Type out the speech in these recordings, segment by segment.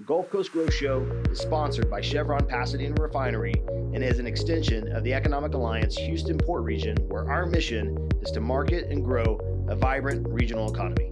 The Gulf Coast Growth Show is sponsored by Chevron Pasadena Refinery and is an extension of the Economic Alliance Houston Port Region, where our mission is to market and grow a vibrant regional economy.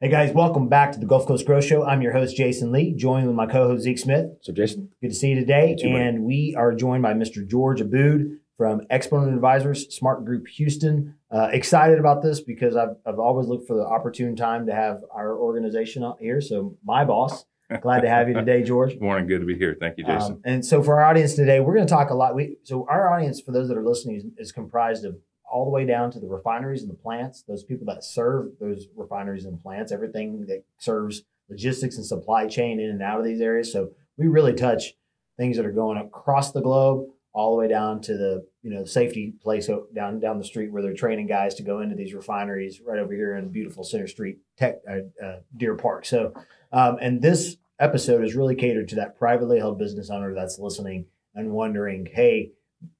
Hey guys, welcome back to the Gulf Coast Growth Show. I'm your host, Jason Lee, joined with my co host, Zeke Smith. So, Jason, Good to see you today. too, and we are joined by Mr. George Abboud from Exponent Advisors, Smart Group Houston. Uh, excited about this because I've, I've always looked for the opportune time to have our organization out here. So, my boss, glad to have you today, George. good morning. Good to be here. Thank you, Jason. Um, and so, for our audience today, we're going to talk a lot. We, so, our audience, for those that are listening, is, is comprised of all the way down to the refineries and the plants, those people that serve those refineries and plants, everything that serves logistics and supply chain in and out of these areas. So, we really touch things that are going across the globe all the way down to the you know safety place down down the street where they're training guys to go into these refineries right over here in beautiful Center Street Tech uh, uh, Deer Park. So, um, and this episode is really catered to that privately held business owner that's listening and wondering, hey,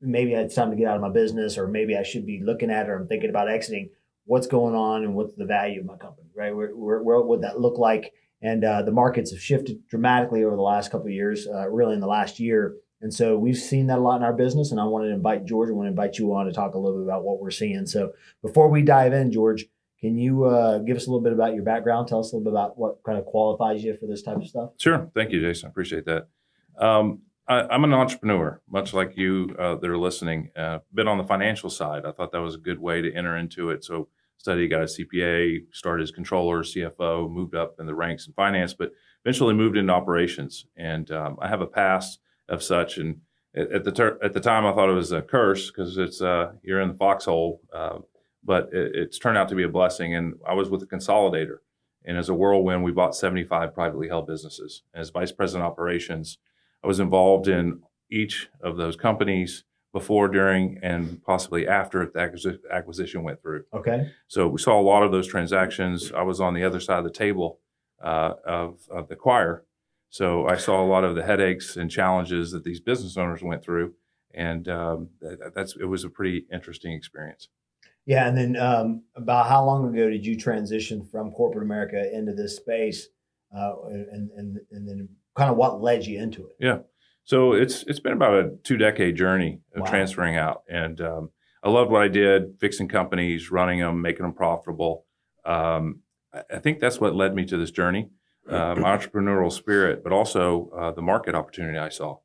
maybe it's time to get out of my business, or maybe I should be looking at or I'm thinking about exiting. What's going on, and what's the value of my company, right? Where, where, where would that look like? And uh, the markets have shifted dramatically over the last couple of years, uh, really in the last year. And so we've seen that a lot in our business. And I wanted to invite George. I want to invite you on to talk a little bit about what we're seeing. So before we dive in, George, can you uh, give us a little bit about your background? Tell us a little bit about what kind of qualifies you for this type of stuff. Sure. Thank you, Jason. I appreciate that. Um, I, I'm an entrepreneur, much like you uh, that are listening. Uh, been on the financial side. I thought that was a good way to enter into it. So, studied, got a CPA, started as controller, CFO, moved up in the ranks in finance, but eventually moved into operations. And um, I have a past of such. And at, at the ter- at the time, I thought it was a curse because it's uh, you're in the foxhole. Uh, but it, it's turned out to be a blessing. And I was with a consolidator. And as a whirlwind, we bought 75 privately held businesses. As vice president operations, I was involved in each of those companies before, during, and possibly after the acquisition went through. Okay. So we saw a lot of those transactions. I was on the other side of the table uh, of, of the choir. So I saw a lot of the headaches and challenges that these business owners went through. And um, that, that's it was a pretty interesting experience. Yeah. And then um, about how long ago did you transition from corporate America into this space? Uh, and, and, and then kind of what led you into it? Yeah. So it's it's been about a two decade journey of Wow. transferring out, and um, I loved what I did, fixing companies, running them, making them profitable. Um, I, think that's what led me to this journey, uh, my entrepreneurial spirit, but also uh, the market opportunity I saw.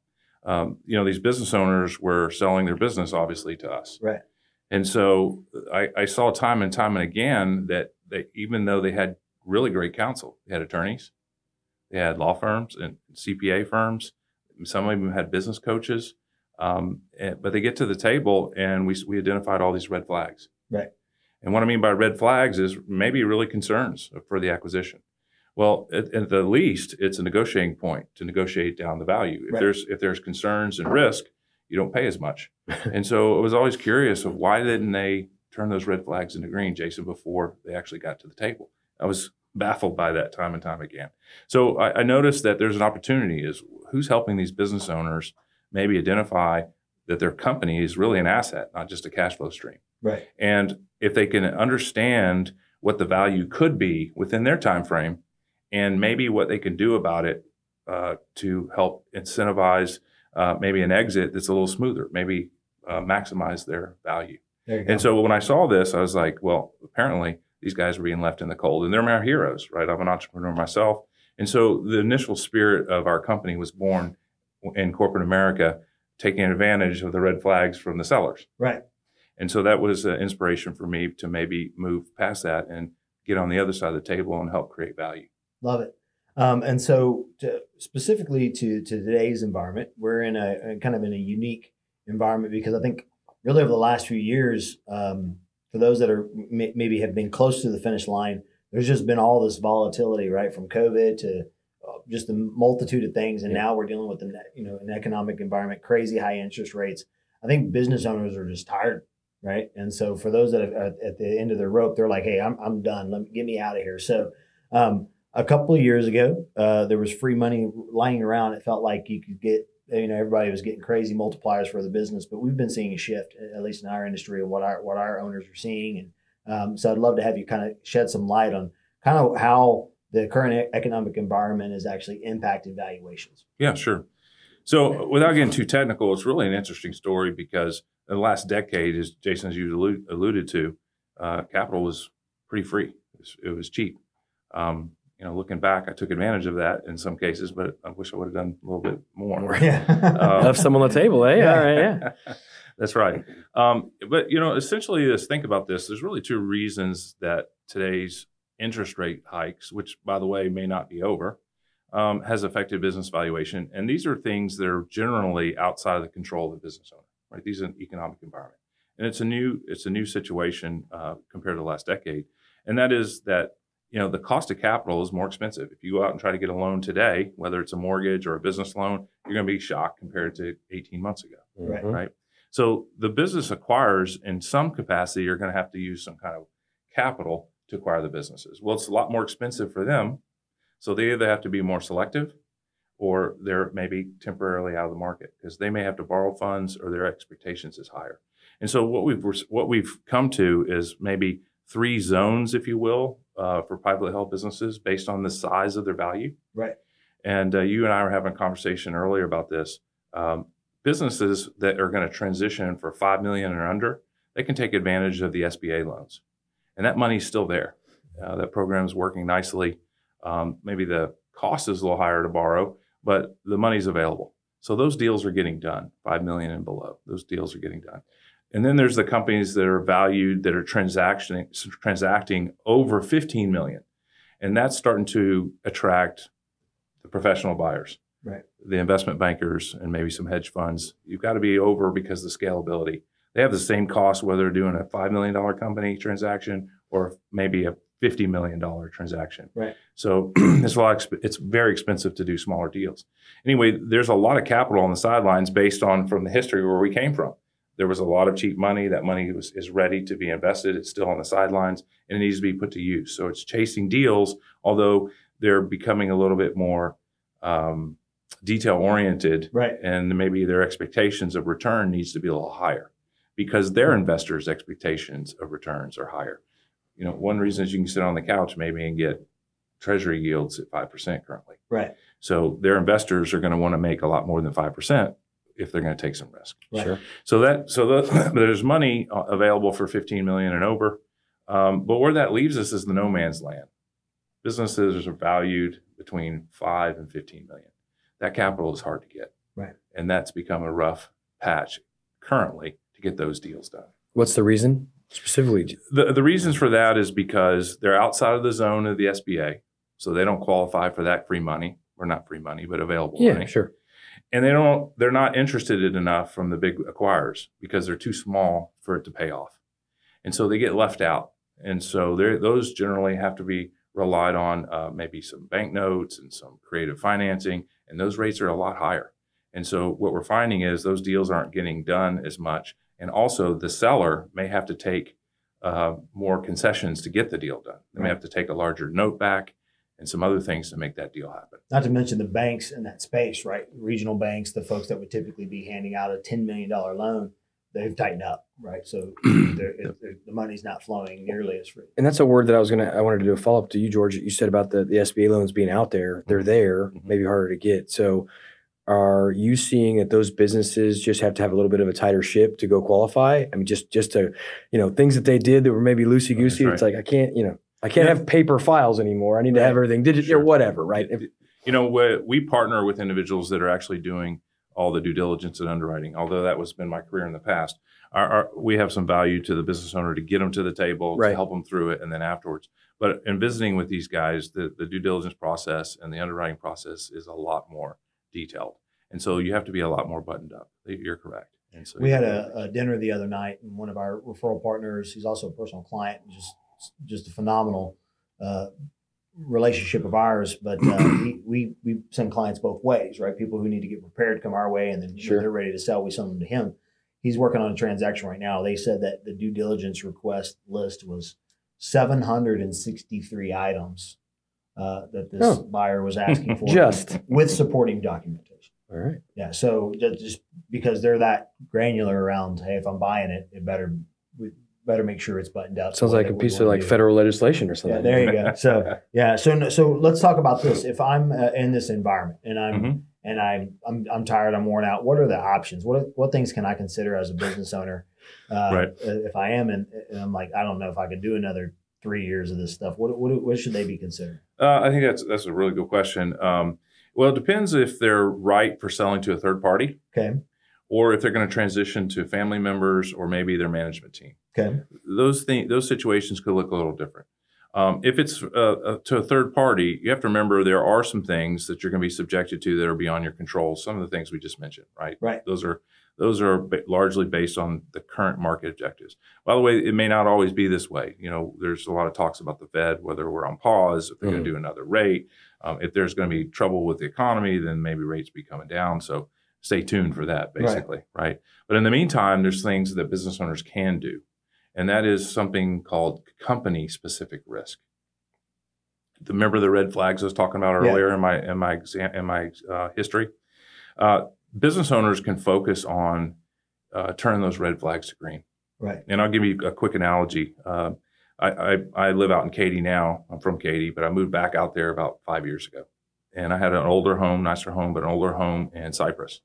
Um, you know, these business owners were selling their business obviously to us, Right. and so I, I saw time and time and again that they, even though they had really great counsel, they had attorneys, they had law firms and CPA firms. Some of them had business coaches, um, and, but they get to the table and we we identified all these red flags. Right. And what I mean by red flags is maybe really concerns for the acquisition. Well, at, at the least, it's a negotiating point to negotiate down the value. If Right. there's if there's concerns and risk, you don't pay as much. and so I was always curious of why didn't they turn those red flags into green, Jason, before they actually got to the table. I was baffled by that time and time again. So I, I noticed that there's an opportunity is who's helping these business owners maybe identify that their company is really an asset, not just a cash flow stream. Right. And if they can understand what the value could be within their time frame and maybe what they can do about it uh, to help incentivize uh, maybe an exit that's a little smoother, maybe uh, maximize their value. There you go. And so when I saw this, I was like, well, apparently these guys were being left in the cold, and they're my heroes, right? I'm an entrepreneur myself. And so the initial spirit of our company was born in corporate America, taking advantage of the red flags from the sellers. right. And so that was an inspiration for me to maybe move past that and get on the other side of the table and help create value. Love it. Um, and so, to, specifically to to today's environment, we're in a, a kind of in a unique environment because I think really over the last few years, um, for those that are m- maybe have been close to the finish line, there's just been all this volatility, right, from COVID to uh, just a multitude of things, and Yeah. now we're dealing with an you know an economic environment, crazy high interest rates. I think business owners are just tired, right? And so for those that are at, at the end of their rope, they're like, "Hey, I'm I'm done. Let me get me out of here." So. Um, a couple of years ago, uh, there was free money lying around. It felt like you could get you know everybody was getting crazy multipliers for the business, but we've been seeing a shift, at least in our industry, of what our what our owners are seeing, and um, so I'd love to have you kind of shed some light on kind of how the current economic environment is actually impacting valuations. Yeah, sure. So without getting too technical, it's really an interesting story because in the last decade, as Jason, as you alluded to, uh, capital was pretty free. It was, it was cheap. Um, you know, looking back, I took advantage of that in some cases, but I wish I would have done a little bit more. Yeah. um, Left some on the table, eh? Yeah. All right, yeah. That's right. Um, but you know, essentially, just think about this. There's really two reasons that today's interest rate hikes, which by the way may not be over, um, has affected business valuation. And these are things that are generally outside of the control of the business owner. Right? These are an economic environment, and it's a new it's a new situation uh, compared to the last decade. And that is that you know the cost of capital is more expensive. If you go out and try to get a loan today, whether it's a mortgage or a business loan, you're going to be shocked compared to 18 months ago. Right. Right. So the business acquirers, in some capacity, You're going to have to use some kind of capital to acquire the businesses. Well, it's a lot more expensive for them, so they either have to be more selective, or they're maybe temporarily out of the market because they may have to borrow funds or their expectations is higher. And so what we've what we've come to is maybe three zones, if you will, uh, for privately held businesses based on the size of their value. Right. And uh, you and I were having a conversation earlier about this. Um, businesses that are going to transition for five million or under, they can take advantage of the SBA loans, and that money's still there. Uh, that program is working nicely. Um, maybe the cost is a little higher to borrow, but the money's available. So those deals are getting done, five million and below. Those deals are getting done. And then there's the companies that are valued that are transacting transacting over 15 million, and that's starting to attract the professional buyers right. the investment bankers and maybe some hedge funds. You've got to be over because of the scalability. They have the same cost whether they're doing a $5 million company transaction or maybe a $50 million transaction. Right. So it's a lot, it's very expensive to do smaller deals. Anyway, there's a lot of capital on the sidelines based on from the history where we came from. There was a lot of cheap money. That money was, is ready to be invested. It's still on the sidelines and it needs to be put to use. So it's chasing deals, although they're becoming a little bit more um, detail oriented right. and maybe their expectations of return needs to be a little higher because their investors expectations of returns are higher you know one reason is you can sit on the couch maybe and get treasury yields at 5% currently right so their investors are going to want to make a lot more than 5% if they're going to take some risk right. sure so that so the, there's money uh, available for 15 million and over um, but where that leaves us is the no man's land businesses are valued between 5 and 15 million that capital is hard to get. Right. And that's become a rough patch currently to get those deals done. What's the reason specifically? The, the reasons for that is because they're outside of the zone of the SBA. So they don't qualify for that free money, or not free money, but available yeah, money. sure. And they don't, they're not interested in enough from the big acquirers because they're too small for it to pay off. And so they get left out. And so those generally have to be relied on uh, maybe some bank notes and some creative financing and those rates are a lot higher. And so what we're finding is those deals aren't getting done as much, and also the seller may have to take uh, more concessions to get the deal done. They may have to take a larger note back and some other things to make that deal happen. Not to mention the banks in that space, right? Regional banks, the folks that would typically be handing out a $10 million loan, they've tightened up, right? So they're, they're, the money's not flowing nearly as free. And that's a word that I was gonna I wanted to do a follow up to you, George. You said about the the SBA loans being out there. They're mm-hmm. there, mm-hmm. maybe harder to get. So are you seeing that those businesses just have to have a little bit of a tighter ship to go qualify? I mean, just just to, you know, things that they did that were maybe loosey goosey. Right. It's like I can't, you know, I can't yeah. have paper files anymore. I need right. to have everything digital sure. or whatever, right? If, you know, we, we partner with individuals that are actually doing all the due diligence and underwriting. Although that was been my career in the past, our, our, we have some value to the business owner to get them to the table, right. to help them through it, and then afterwards. But in visiting with these guys, the, the due diligence process and the underwriting process is a lot more detailed, and so you have to be a lot more buttoned up. You're correct. And so we had a, a, dinner the other night, and one of our referral partners, he's also a personal client, just just a phenomenal uh, relationship of ours. But uh, we, we we send clients both ways, right? People who need to get prepared come our way, and then sure. they're ready to sell, we send them to him he's working on a transaction right now. They said that the due diligence request list was 763 items uh, that this oh. buyer was asking for just with supporting documentation. All right. Yeah. So just because they're that granular around, hey, if I'm buying it, it better better make sure it's buttoned out. Sounds like a piece of like do. federal legislation or something. Yeah, there you go. So yeah, so so let's talk about this. If I'm uh, in this environment and I'm Mhm. and I'm, I'm I'm tired, I'm worn out. What are the options? What what things can I consider as a business owner? Uh, Right. If I am and, and I'm like, I don't know if I could do another three years of this stuff. What what, what should they be considering? Uh, I think that's that's a really good question. Um, well, it depends if they're right for selling to a third party, Okay. Or if they're going to transition to family members or maybe their management team. Okay. Those things, those situations could look a little different. Um, if it's uh, uh, to a third party, you have to remember there are some things that you're going to be subjected to that are beyond your control. Some of the things we just mentioned, right? Right. Those are those are ba- largely based on the current market objectives. By the way, it may not always be this way. You know, there's a lot of talks about the Fed, whether we're on pause, if they're going to do another rate. Um, if there's going to be trouble with the economy, then maybe rates be coming down. So stay tuned for that, basically, right? But in the meantime, there's things that business owners can do, and that is something called company-specific risk. Remember the red flags I was talking about Yeah. earlier in my in my exam in my uh, history. Uh, business owners can focus on uh, turning those red flags to green. Right. And I'll give you a quick analogy. Uh, I, I, I live out in Katy now. I'm from Katy, but I moved back out there about five years ago. And I had an older home, nicer home, but an older home in Cypress.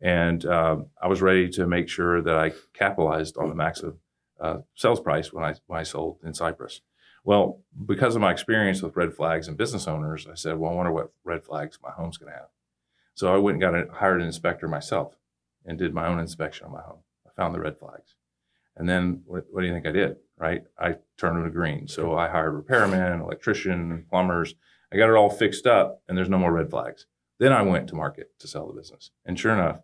And uh, I was ready to make sure that I capitalized on the massive uh, sales price when I, when I sold in Cypress. Well, because of my experience with red flags and business owners, I said, well, I wonder what red flags my home's going to have. So I went and got a, hired an inspector myself and did my own inspection on my home. I found the red flags. And then what, what do you think I did? Right? I turned them to green. So I hired repairmen, electrician, plumbers. I got it all fixed up and there's no more red flags. Then I went to market to sell the business. And sure enough,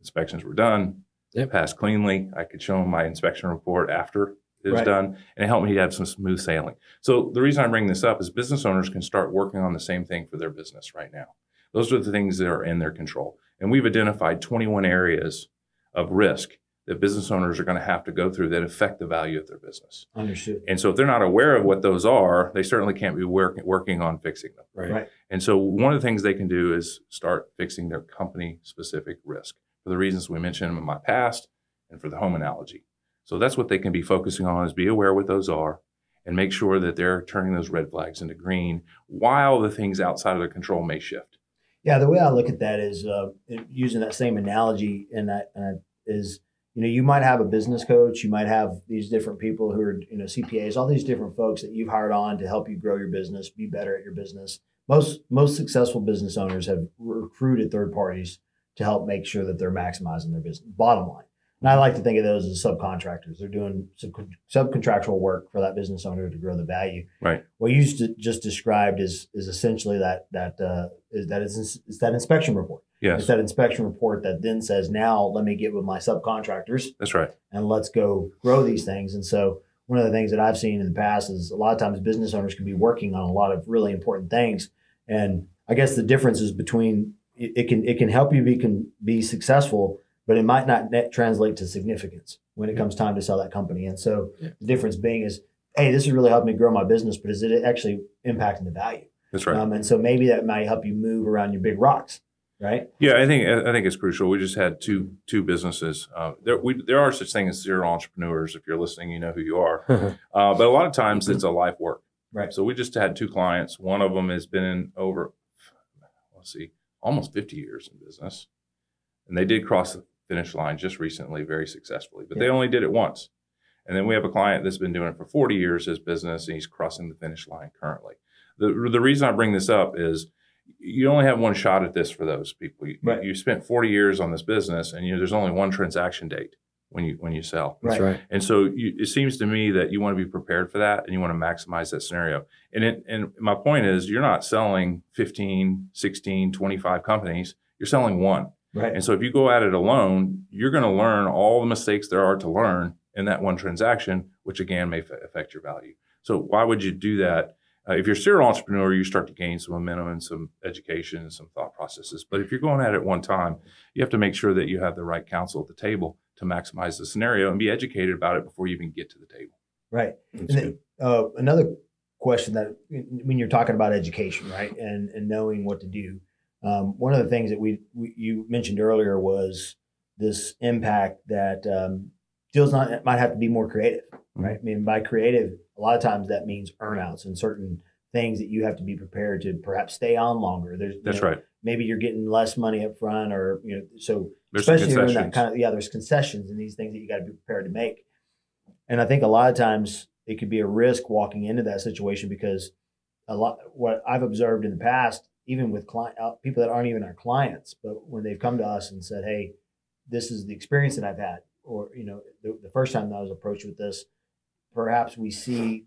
inspections were done, Yep. passed cleanly. I could show them my inspection report after it was Right. done and it helped me to have some smooth sailing. So the reason I bring this up is business owners can start working on the same thing for their business right now. Those are the things that are in their control. And we've identified 21 areas of risk that business owners are going to have to go through that affect the value of their business. Understood. And so if they're not aware of what those are, they certainly can't be work, working on fixing them. Right. Right. And so one of the things they can do is start fixing their company specific risk for the reasons we mentioned in my past and for the home analogy. So that's what they can be focusing on is be aware what those are and make sure that they're turning those red flags into green while the things outside of their control may shift. Yeah, the way I look at that is uh, using that same analogy, and that uh, is, you know, you might have a business coach, you might have these different people who are, you know, CPAs, all these different folks that you've hired on to help you grow your business, be better at your business. Most most successful business owners have recruited third parties to help make sure that they're maximizing their business. Bottom line, and I like to think of those as subcontractors. They're doing sub- subcontractual work for that business owner to grow the value. Right. What you just- just described is is essentially that that uh, is that is, is that inspection report. Yes, It's that inspection report that then says, now let me get with my subcontractors that's right. and let's go grow these things. And so one of the things that I've seen in the past is a lot of times business owners can be working on a lot of really important things. And I guess the difference is between it, it can it can help you be can be successful, but it might not net translate to significance when it comes time to sell that company. And so Yeah. the difference being is, hey, this is really helping me grow my business, but is it actually impacting the value? That's right. Um, and so maybe that might help you move around your big rocks, right? Yeah, I think I think it's crucial. We just had two two businesses. Uh, there we, there are such things as serial entrepreneurs. If you're listening, you know who you are. Uh, but a lot of times it's a life work. Right. So we just had two clients. One of them has been in over, let's see, almost 50 years in business, and they did cross the finish line just recently, very successfully. But they only did it once. And then we have a client that's been doing it for 40 years as business, and he's crossing the finish line currently. The the reason I bring this up is you only have one shot at this for those people. You, Right. you spent 40 years on this business, and you there's only one transaction date when you when you sell. That's Right. right. And so you, it seems to me that you want to be prepared for that and you want to maximize that scenario. And it, and my point is you're not selling 15, 16, 25 companies. You're selling one. Right. And so if you go at it alone, you're going to learn all the mistakes there are to learn in that one transaction, which again may f- affect your value. So why would you do that? Uh, if you're a serial entrepreneur, you start to gain some momentum and some education and some thought processes. But if you're going at it one time, you have to make sure that you have the right counsel at the table to maximize the scenario and be educated about it before you even get to the table. Right. That's And then, uh, another question that when you're talking about education, right, and and knowing what to do, Um, one of the things that we, we you mentioned earlier was this impact that um, deals not might have to be more creative, right? I mean, by creative, a lot of times that means earnouts and certain things that you have to be prepared to perhaps stay on longer. There's That's know, right. Maybe you're getting less money up front, or you know, so There's especially that kind of yeah, there's concessions and these things that you got to be prepared to make. And I think a lot of times it could be a risk walking into that situation because a lot what I've observed in the past, even with client uh, people that aren't even our clients, but when they've come to us and said, "Hey, this is the experience that I've had," or you know, the, the first time that I was approached with this, perhaps we see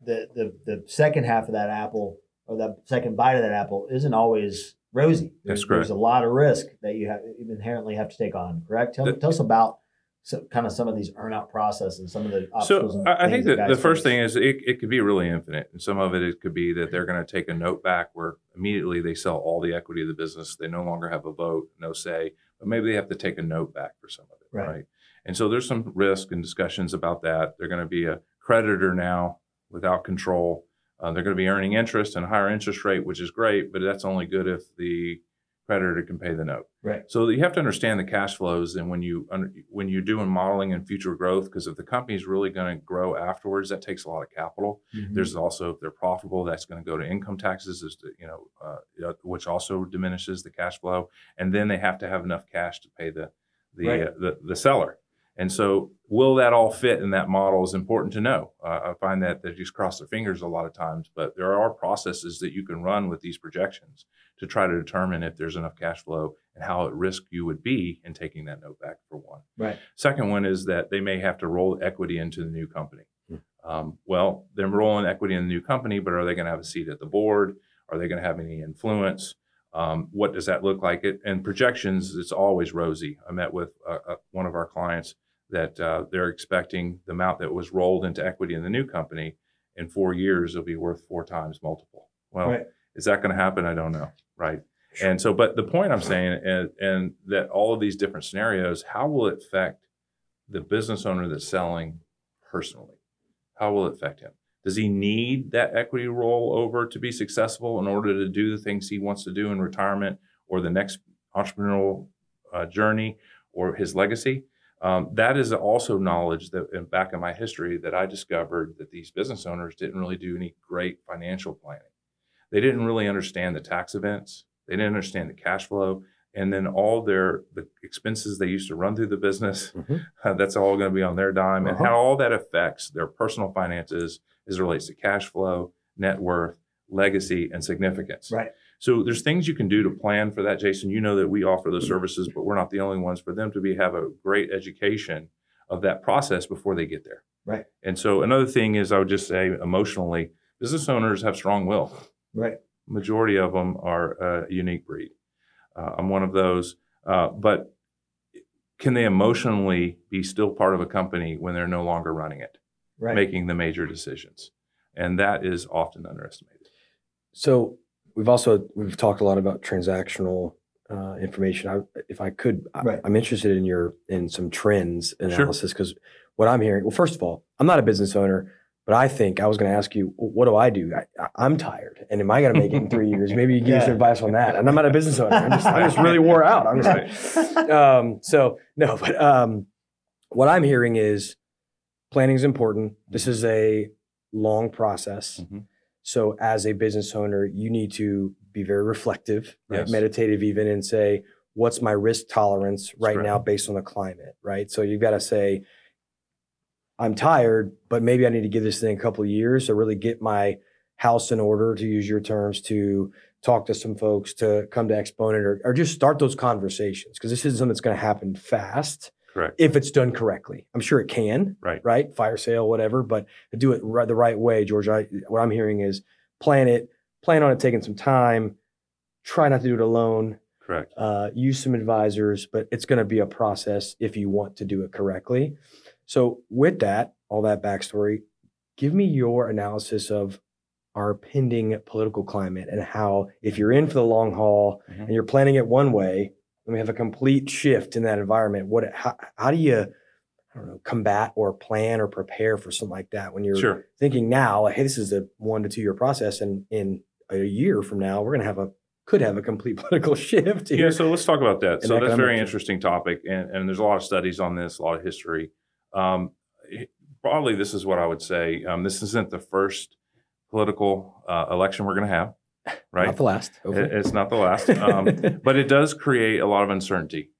the the the second half of that apple or that second bite of that apple isn't always rosy. That's There's, correct. there's a lot of risk that you have you inherently have to take on. Correct? Tell, That- tell us about so, kind of some of these earnout process and some of the obstacles. So I, I think that the first face. thing is it, it could be really infinite. And some of it, it could be that they're going to take a note back where immediately they sell all the equity of the business. They no longer have a vote, no say, but maybe they have to take a note back for some of it. Right. Right. And so there's some risk and discussions about that. They're going to be a creditor now without control. Uh, they're going to be earning interest and higher interest rate, which is great, but that's only good if the creditor can pay the note. Right. So you have to understand the cash flows, and when you when you're doing modeling and future growth, because if the company's really going to grow afterwards, that takes a lot of capital. Mhm. There's also if they're profitable, that's going to go to income taxes, is to, you know, uh, uh, which also diminishes the cash flow, and then they have to have enough cash to pay the the Right. uh, the, the seller. And so, will that all fit in that model is important to know. Uh, I find that they just cross their fingers a lot of times, but there are processes that you can run with these projections to try to determine if there's enough cash flow and how at risk you would be in taking that note back for one. right. Second one is that they may have to roll equity into the new company. Hmm. Um, well, they're rolling equity in the new company, but are they going to have a seat at the board? Are they going to have any influence? Um, what does that look like? It, and projections, it's always rosy. I met with uh, uh, one of our clients that uh, they're expecting the amount that was rolled into equity in the new company in four years will be worth four times multiple. Well, Right. is that going to happen? I don't know. Right. And so, but the point I'm saying, and, and that all of these different scenarios, how will it affect the business owner that's selling personally? How will it affect him? Does he need that equity roll over to be successful in order to do the things he wants to do in retirement or the next entrepreneurial uh, journey or his legacy? Um, that is also knowledge that in back in my history that I discovered that these business owners didn't really do any great financial planning. They didn't really understand the tax events. They didn't understand the cash flow, and then all their the expenses they used to run through the business. Mhm. that's all going to be on their dime, and Uh-huh. how all that affects their personal finances as it relates to cash flow, net worth, legacy, and significance. Right. So there's things you can do to plan for that, Jason. You know that we offer those services, but we're not the only ones for them to be have a great education of that process before they get there. Right. And so another thing is I would just say emotionally, business owners have strong will. Right. Majority of them are a unique breed. Uh, I'm one of those. Uh, but can they emotionally be still part of a company when they're no longer running it, Right. making the major decisions? And that is often underestimated. So we've also we've talked a lot about transactional uh, information. I, if I could, Right. I'm interested in your in some trends analysis because what I'm hearing. Well, first of all, I'm not a business owner, but I think I was going to ask you, what do I do? I, I'm tired, and am I going to make it in three years? Maybe you give me some advice on that. And I'm not a business owner. I'm just, I'm just really wore out. I'm just um, so no, but um, what I'm hearing is planning is important. This is a long process. Mhm. So as a business owner, you need to be very reflective, right? Yes. meditative, even, and say, what's my risk tolerance right correct. now based on the climate, right? So you've got to say, I'm tired, but maybe I need to give this thing a couple of years to really get my house in order, to use your terms, to talk to some folks, to come to Exponent, or, or just start those conversations because this isn't something that's going to happen fast Correct. if it's done correctly. I'm sure it can, Right. right? Fire sale, whatever, but do it right, the right way, George. I, what I'm hearing is plan it, plan on it taking some time, try not to do it alone, Correct. uh, use some advisors, but it's going to be a process if you want to do it correctly. So, with that, all that backstory, give me your analysis of our pending political climate and how, if you're in for the long haul Mhm. and you're planning it one way, and we have a complete shift in that environment, what, how, how do you, I don't know, combat or plan or prepare for something like that when you're Sure. thinking now, like, hey, this is a one to two year process, and in a year from now, we're going to have a could have a complete political shift here. Yeah, so let's talk about that. So that's a very interesting topic, and, and there's a lot of studies on this, a lot of history. Um, it- broadly, this is what I would say. Um, this isn't the first political uh, election we're going to have, right? Not the last. It- it's not the last, um, but it does create a lot of uncertainty,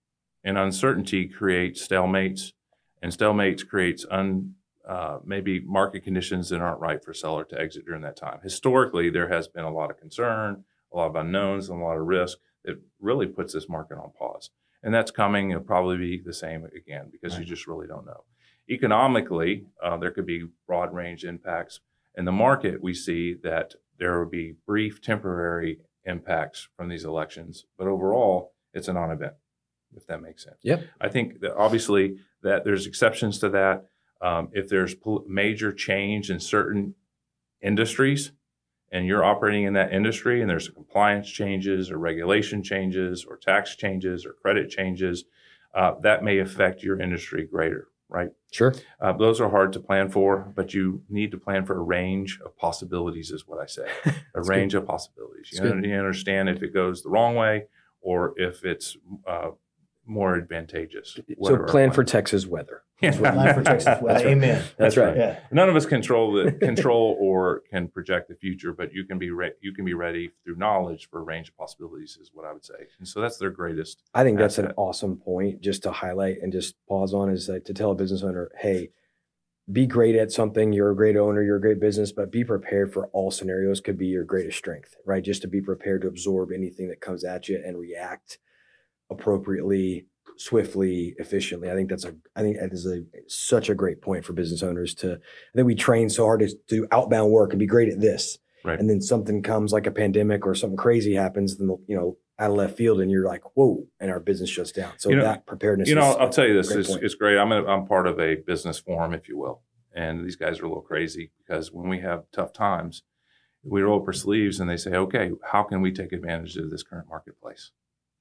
and uncertainty creates stalemates, and stalemates creates un, uh, maybe market conditions that aren't right for seller to exit during that time. Historically, there has been a lot of concern, a lot of unknowns, and a lot of risk that really puts this market on pause. And that's coming. It'll probably be the same again because you just really don't know. Economically, uh, there could be broad range impacts. In the market, we see that there will be brief, temporary impacts from these elections, but overall, it's a non-event, if that makes sense. Yep. I think that obviously that there's exceptions to that. Um, if there's pol- major change in certain industries, and you're operating in that industry, and there's compliance changes, or regulation changes, or tax changes, or credit changes, uh, that may affect your industry greater, right? sure. Uh, those are hard to plan for, but you need to plan for a range of possibilities, is what I say. A range of possibilities. You, good. un- you understand if it goes the wrong way or if it's uh, more advantageous. So plan for Texas weather. Yeah. Plan for Texas weather. That's right. Amen. That's right. Yeah. None of us control the control or can project the future, but you can be re- you can be ready through knowledge for a range of possibilities, is what I would say. And so that's their greatest. I think that's an awesome point just to highlight and just pause on is like to tell a business owner, hey, be great at something. You're a great owner, you're a great business, but be prepared for all scenarios could be your greatest strength, right? Just to be prepared to absorb anything that comes at you and react appropriately, swiftly, efficiently. I think that's a I think that is a such a great point for business owners to I think we train so hard to do outbound work and be great at this. Right. And then something comes like a pandemic or something crazy happens, then you know, out of left field, and you're like, whoa, and our business shuts down. So You know- that preparedness. You know, is I'll tell you this: it's, it's great. I'm a, I'm part of a business forum, if you will, and these guys are a little crazy because when we have tough times, we roll up our sleeves and they say, "Okay, how can we take advantage of this current marketplace?"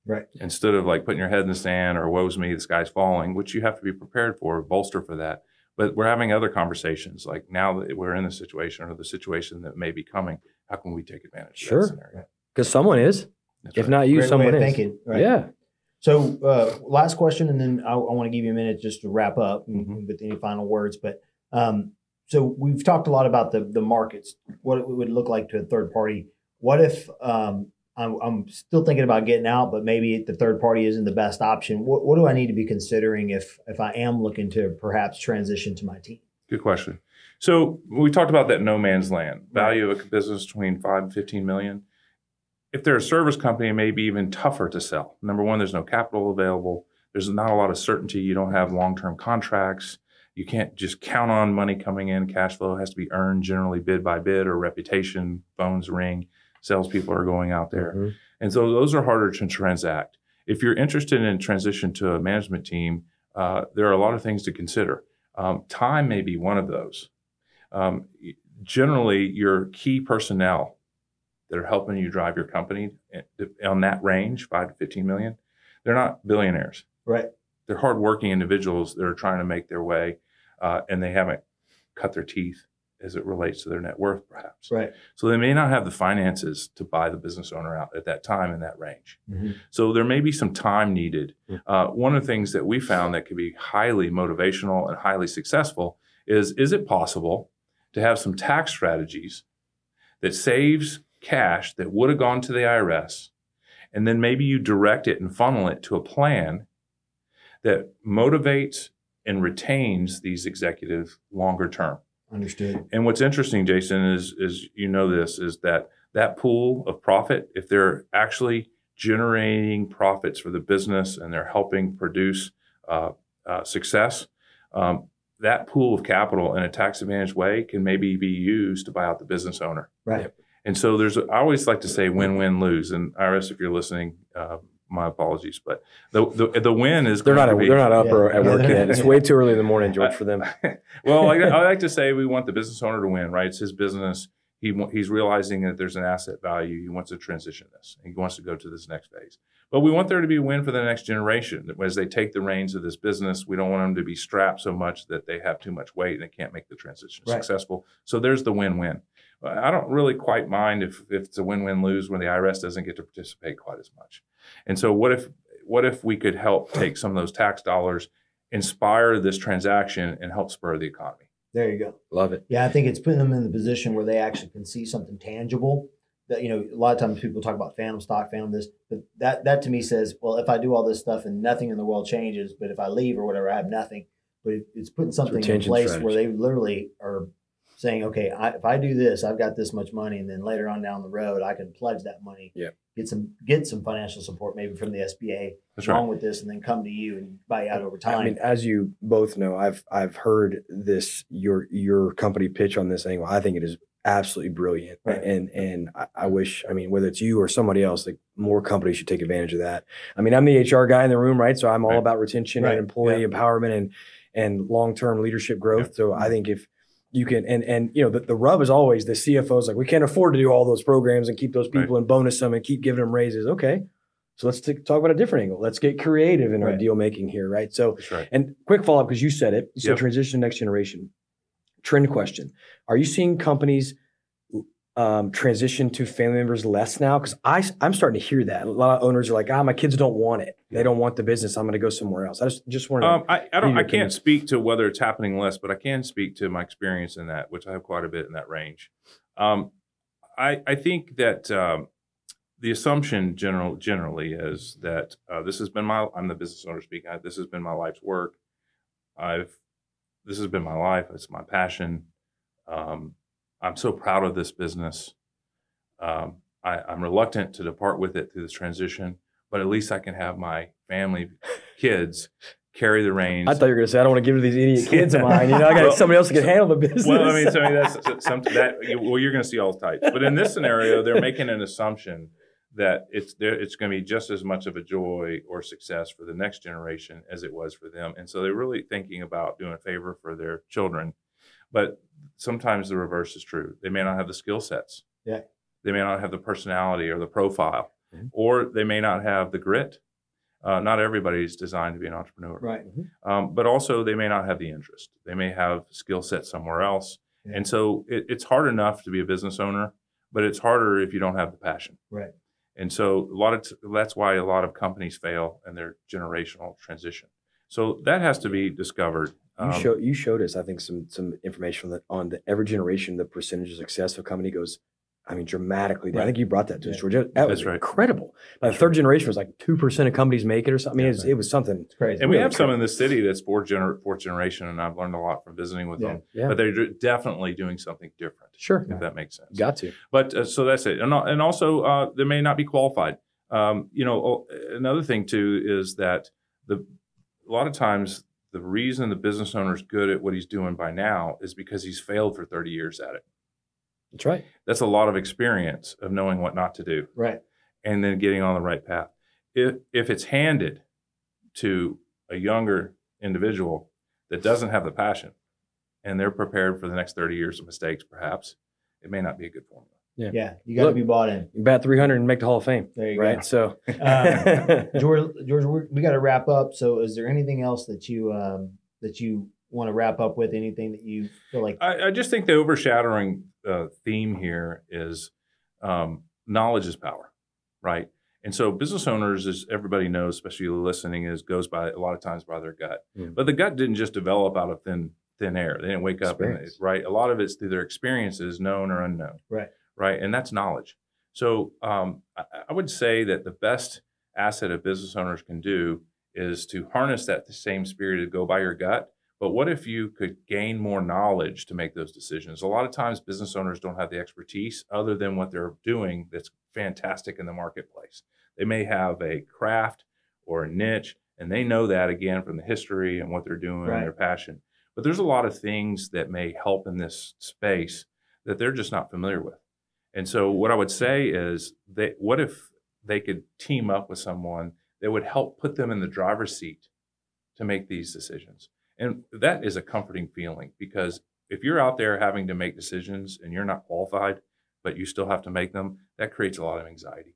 Right. Instead of like putting your head in the sand or "woe's me, the sky's falling," which you have to be prepared for, bolster for that. But we're having other conversations, like now that we're in the situation or the situation that may be coming, how can we take advantage Sure. of that scenario? because someone is. That's If right. not you, Great way someone of is. thinking. Right. Yeah. So, uh, last question, and then I, I want to give you a minute just to wrap up and- Mhm. with any final words. But um, so we've talked a lot about the the markets, what it would look like to a third party. What if um, I'm, I'm still thinking about getting out, but maybe the third party isn't the best option? What, what do I need to be considering if if I am looking to perhaps transition to my team? Good question. So we talked about that no man's land value of a business between five and fifteen million. If they're a service company, it may be even tougher to sell. Number one, there's no capital available. There's not a lot of certainty. You don't have long-term contracts. You can't just count on money coming in. Cash flow has to be earned, generally bid by bid or reputation. Phones ring. Salespeople are going out there. Mhm. And so those are harder to transact. If you're interested in transition to a management team, uh, there are a lot of things to consider. Um, time may be one of those. Um, generally, your key personnel that are helping you drive your company eh, on that range, five to 15 million, they're not billionaires. Right. They're hardworking individuals that are trying to make their way, uh, and they haven't cut their teeth as it relates to their net worth, perhaps. Right. So they may not have the finances to buy the business owner out at that time in that range. Mm-hmm. So there may be some time needed. Mm. Uh, one of the things that we found that could be highly motivational and highly successful is is it possible to have some tax strategies that saves cash that would have gone to the IRS, and then maybe you direct it and funnel it to a plan that motivates and retains these executives longer term. Understood. And what's interesting, Jason, is is you know this is that that pool of profit, if they're actually generating profits for the business and they're helping produce uh, uh, success, um, that pool of capital in a tax advantage way can maybe be used to buy out the business owner. Right. And so there's, I always like to say win win lose. And IRS, if you're listening, uh, my apologies, but the the, the win is They're not. going to be, They're not up Yeah. or at work yet. It's way too early in the morning, George, for them. well, I, I like to say we want the business owner to win, right? It's his business. He he's realizing that there's an asset value. He wants to transition this. He wants to go to this next phase. But we want there to be a win for the next generation. As they take the reins of this business, we don't want them to be strapped so much that they have too much weight and they can't make the transition Right. successful. So there's the win-win. But I don't really quite mind if, if it's a win-win lose when the IRS doesn't get to participate quite as much. And so what if what if we could help take some of those tax dollars, inspire this transaction, and help spur the economy? There you go. Love it. Yeah, I think it's putting them in the position where they actually can see something tangible. That you know, a lot of times people talk about phantom stock, phantom this, but that that to me says, well, if I do all this stuff and nothing in the world changes, but if I leave or whatever, I have nothing. But it's putting something in place strategy. where they literally are saying, okay, I, if I do this, I've got this much money, and then later on down the road, I can pledge that money. Yeah. Get some get some financial support maybe from the SBA That's along right. with this, and then come to you and buy out over time. I mean, as you both know, I've I've heard this your your company pitch on this angle. I think it is absolutely brilliant, Right. and and I, I wish I mean whether it's you or somebody else, like more companies should take advantage of that. I mean, I'm the HR guy in the room, right? So I'm all Right. about retention Right. and employee empowerment and and long term leadership growth. So I think if you can and and you know the, the rub is always the CFO's like we can't afford to do all those programs and keep those Right. people and bonus them and keep giving them raises. Okay, so let's t- talk about a different angle. Let's get creative in our deal making here, right? So right. and quick follow up because you said it. So Yep. transition to next generation. Trend question: Are you seeing companies um, transition to family members less now? Because I I'm starting to hear that a lot of owners are like, ah, my kids don't want it. They don't want the business. I'm going to go somewhere else. I just just want to. Um, I, I don't. I can't speak to whether it's happening less, but I can speak to my experience in that, which I have quite a bit in that range. Um, I I think that um, the assumption general generally is that uh, this has been my. I'm the business owner speaking. I- This has been my life's work. I've. This has been my life. It's my passion. Um, I'm so proud of this business. Um, I, I'm reluctant to depart with it through this transition, but at least I can have my family, kids, carry the reins. I thought you were going to say I don't want to give to these idiot kids of mine. You know, I got Well- somebody else that can handle the business. well, I mean, so I mean, that's something that you- well, you're going to see all types. But in this scenario, they're making an assumption that it's there. It's going to be just as much of a joy or success for the next generation as it was for them, and so they're really thinking about doing a favor for their children. But sometimes the reverse is true. They may not have the skill sets. Yeah. They may not have the personality or the profile, Mhm. or they may not have the grit. Uh, not everybody's designed to be an entrepreneur right. um, but also they may not have the interest. They may have skill set somewhere else, Yeah. and so it, it's hard enough to be a business owner, but it's harder if you don't have the passion. Right. And so a lot of t- that's why a lot of companies fail in their generational transition. So that has to be discovered. You Um, show you showed us, I think, some some information that on the every generation, the percentage of success of a company goes, I mean, dramatically. down. I think you brought that to us, Yeah. George. That that was That's right. incredible. By the third generation was like two percent of companies make it or something. I mean, Yeah. it, was, it was something. It's crazy. and we really have some in the city that's fourth, gener- fourth generation, and I've learned a lot from visiting with Yeah. them. Yeah, But they're d- definitely doing something different, sure. if that makes sense. Got to. But uh, so that's it, and and also uh, they may not be qualified. Um, you know, another thing too is that the a lot of times the reason the business owner is good at what he's doing by now is because he's failed for 30 years at it. That's right. That's a lot of experience of knowing what not to do right. and then getting on the right path. If if it's handed to a younger individual that doesn't have the passion and they're prepared for the next 30 years of mistakes, perhaps it may not be a good formula. Yeah. You got to be bought in. You bat three hundred and make the Hall of Fame. There you Right. So. Um, George, George, we're, we got to wrap up. So, is there anything else that you um, that you want to wrap up with? Anything that you feel like? I, I just think the overshadowing uh, theme here is um, knowledge is power, right? And so business owners, as everybody knows, especially listening, is goes by a lot of times by their gut. Mm. But the gut didn't just develop out of thin thin air. They didn't wake up and right. A lot of it's through their experiences, known or unknown. Right. Right, and that's knowledge. So um, I, I would say that the best asset a business owners can do is to harness that same spirit to go by your gut. But what if you could gain more knowledge to make those decisions? A lot of times, business owners don't have the expertise other than what they're doing that's fantastic in the marketplace. They may have a craft or a niche, and they know that again from the history and what they're doing Right. and their passion. But there's a lot of things that may help in this space that they're just not familiar with. And so, what I would say is, what if they could team up with someone that would help put them in the driver's seat to make these decisions? And that is a comforting feeling because if you're out there having to make decisions and you're not qualified, but you still have to make them, that creates a lot of anxiety.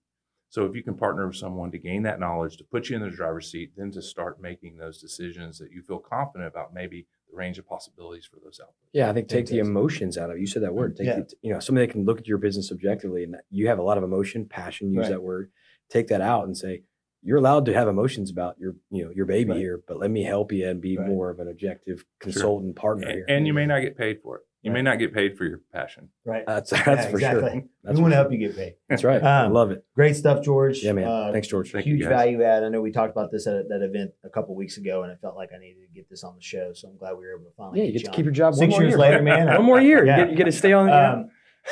So if you can partner with someone to gain that knowledge, to put you in the driver's seat, then to start making those decisions that you feel confident about maybe range of possibilities for those outputs. Yeah, I think take the emotions out of it. You said that word. Take Yeah. the, you know, somebody that can look at your business objectively and you have a lot of emotion, passion, use Right. that word. Take that out and say, you're allowed to have emotions about your, you know, your baby Right. here, but let me help you and be Right. more of an objective consultant partner And, here. and you may not get paid for it. You may not get paid for your passion. Right. That's that's Yeah, for exactly. sure. We want to help you get paid. That's right. I Um, love it. Great stuff, George. Yeah, man. Uh, Thanks, George. Thank huge guys. value add. I know we talked about this at that event a couple weeks ago, and I felt like I needed to get this on the show. So I'm glad we were able to finally. Yeah, you get to keep your job one Six more years year. later, man. one more year. Yeah. You, get, you get to stay on. you know? Um,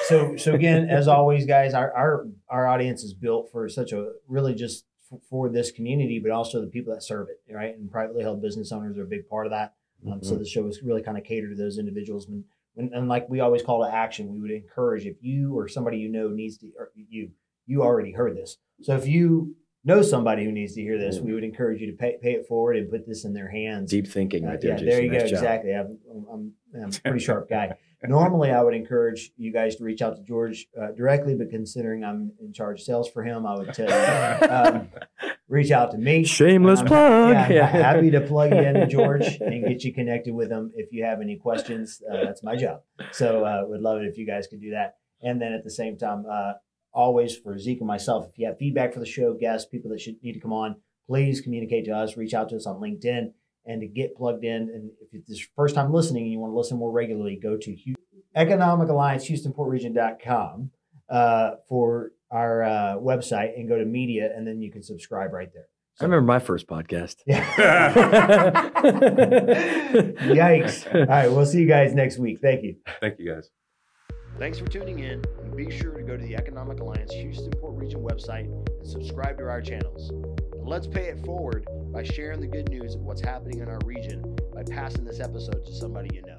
so, so again, as always, guys, our, our our audience is built for such a really just f- for this community, but also the people that serve it, right? And privately held business owners are a big part of that. Um, So Mhm. the show is really kind of catered to those individuals. And, and, and like we always call to action, we would encourage if you or somebody you know needs to, or you you already heard this. So if you know somebody who needs to hear this, we would encourage you to pay, pay it forward and put this in their hands. Deep thinking Uh, right there, yeah, Jason. there you Nice go. job. Exactly. I'm, I'm, I'm a pretty sharp guy. Normally, I would encourage you guys to reach out to George uh, directly, but considering I'm in charge of sales for him, I would tell you um, reach out to me. Shameless Um, plug. Yeah, I'm Yeah. happy to plug you into George and get you connected with him. If you have any questions, uh, that's my job. So, uh, would love it if you guys could do that. And then at the same time, uh, always for Zeke and myself, if you have feedback for the show, guests, people that should need to come on, please communicate to us. Reach out to us on LinkedIn and to get plugged in. And if it's your first time listening and you want to listen more regularly, go to Hu- Economic Alliance HoustonPortRegion.com uh, for our uh, website and go to media, and then you can subscribe right there. I remember my first podcast. Yeah. Yikes. All right. We'll see you guys next week. Thank you. Thank you, guys. Thanks for tuning in. And be sure to go to the Economic Alliance Houston Port Region website and subscribe to our channels. And let's pay it forward by sharing the good news of what's happening in our region by passing this episode to somebody you know.